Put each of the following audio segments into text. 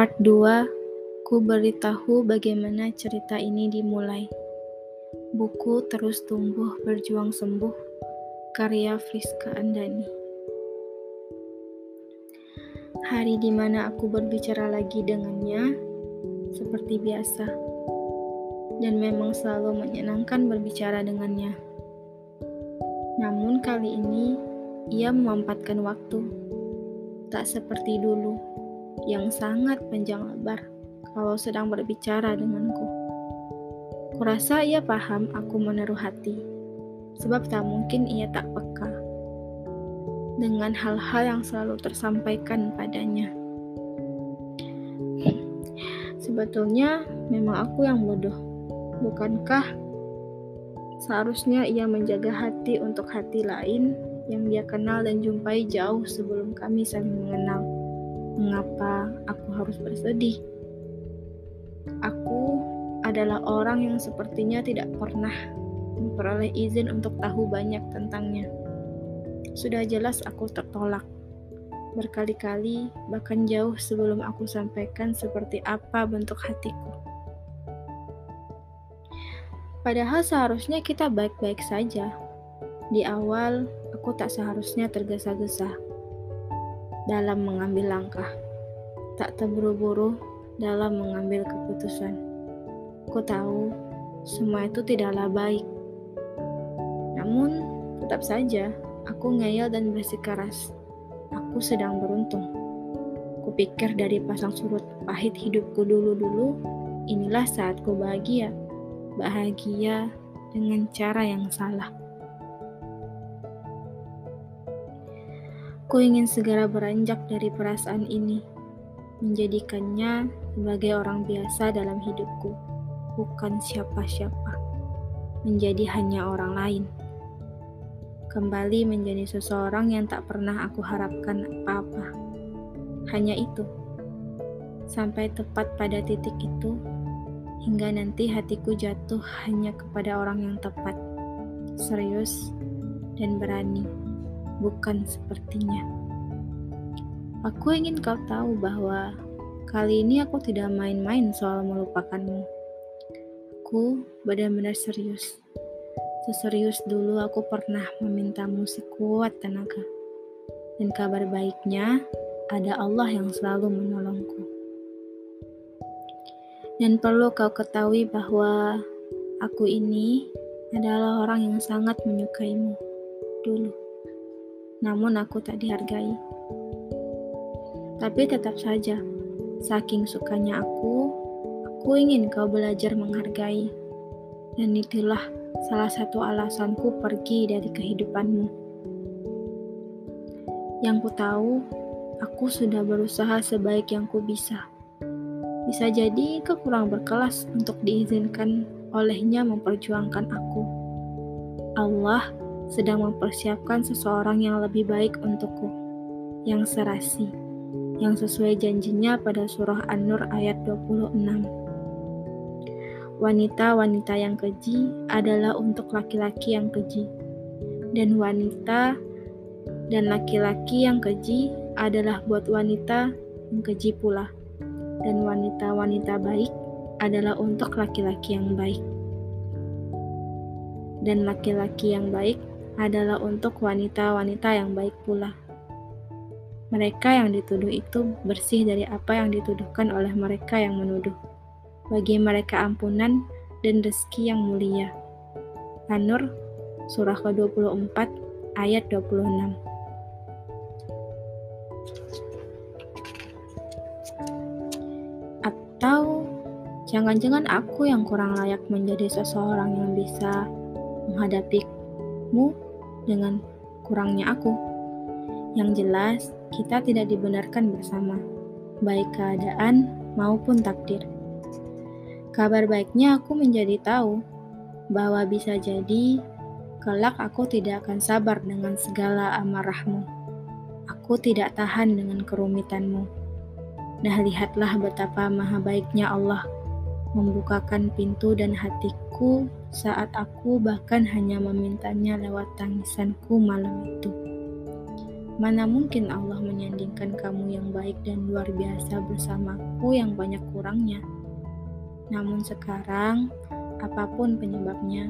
Part 2 Ku beritahu bagaimana cerita ini dimulai. Buku Terus Tumbuh Berjuang Sembuh karya Friska Andani. Hari di mana aku berbicara lagi dengannya seperti biasa. Dan memang selalu menyenangkan berbicara dengannya. Namun kali ini ia memampatkan waktu. Tak seperti dulu yang sangat panjang lebar kalau sedang berbicara denganku. Kurasa ia paham aku menaruh hati, sebab tak mungkin ia tak peka dengan hal-hal yang selalu tersampaikan padanya. Sebetulnya memang aku yang bodoh, bukankah? Seharusnya ia menjaga hati untuk hati lain yang dia kenal dan jumpai jauh sebelum kami saling mengenal. Mengapa aku harus bersedih? Aku adalah orang yang sepertinya tidak pernah memperoleh izin untuk tahu banyak tentangnya. Sudah jelas aku tertolak berkali-kali, bahkan jauh sebelum aku sampaikan seperti apa bentuk hatiku. Padahal seharusnya kita baik-baik saja. Di awal, aku tak seharusnya tergesa-gesa dalam mengambil langkah, tak terburu-buru dalam mengambil keputusan. Aku tahu semua itu tidaklah baik. Namun, tetap saja aku ngeyel dan bersikeras. Aku sedang beruntung. Kupikir dari pasang surut pahit hidupku dulu-dulu, inilah saatku bahagia bahagia dengan cara yang salah. Ku ingin segera beranjak dari perasaan ini, menjadikannya sebagai orang biasa dalam hidupku, bukan siapa-siapa, menjadi hanya orang lain. Kembali menjadi seseorang yang tak pernah aku harapkan apa-apa. Hanya itu. Sampai tepat pada titik itu, hingga nanti hatiku jatuh hanya kepada orang yang tepat, serius, dan berani, bukan sepertinya. Aku ingin kau tahu bahwa kali ini aku tidak main-main soal melupakanmu. Aku benar-benar serius. Seserius dulu aku pernah memintamu sekuat tenaga. Dan kabar baiknya, ada Allah yang selalu menolongku. Dan perlu kau ketahui bahwa aku ini adalah orang yang sangat menyukaimu dulu. Namun aku tak dihargai. Tapi tetap saja, saking sukanya aku, aku ingin kau belajar menghargai. Dan itulah salah satu alasanku pergi dari kehidupanmu. Yang ku tahu, aku sudah berusaha sebaik yang ku bisa bisa jadi kau kurang berkelas untuk diizinkan olehnya memperjuangkan aku. Allah sedang mempersiapkan seseorang yang lebih baik untukku, yang serasi, yang sesuai janjinya pada surah An-Nur ayat 26. Wanita-wanita yang keji adalah untuk laki-laki yang keji, dan wanita dan laki-laki yang keji adalah buat wanita yang keji pula dan wanita-wanita baik adalah untuk laki-laki yang baik. Dan laki-laki yang baik adalah untuk wanita-wanita yang baik pula. Mereka yang dituduh itu bersih dari apa yang dituduhkan oleh mereka yang menuduh. Bagi mereka ampunan dan rezeki yang mulia. An-Nur surah ke-24 ayat 26. Atau jangan-jangan aku yang kurang layak menjadi seseorang yang bisa menghadapimu dengan kurangnya aku. Yang jelas, kita tidak dibenarkan bersama, baik keadaan maupun takdir. Kabar baiknya aku menjadi tahu bahwa bisa jadi kelak aku tidak akan sabar dengan segala amarahmu. Aku tidak tahan dengan kerumitanmu Nah, lihatlah betapa maha baiknya Allah membukakan pintu dan hatiku saat aku bahkan hanya memintanya lewat tangisanku malam itu. Mana mungkin Allah menyandingkan kamu yang baik dan luar biasa bersamaku yang banyak kurangnya. Namun sekarang, apa pun penyebabnya,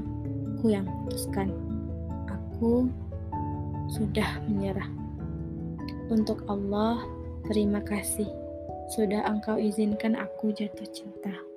aku yang putuskan. Aku sudah menyerah. Untuk Allah, terima kasih sudah engkau izinkan aku jatuh cinta.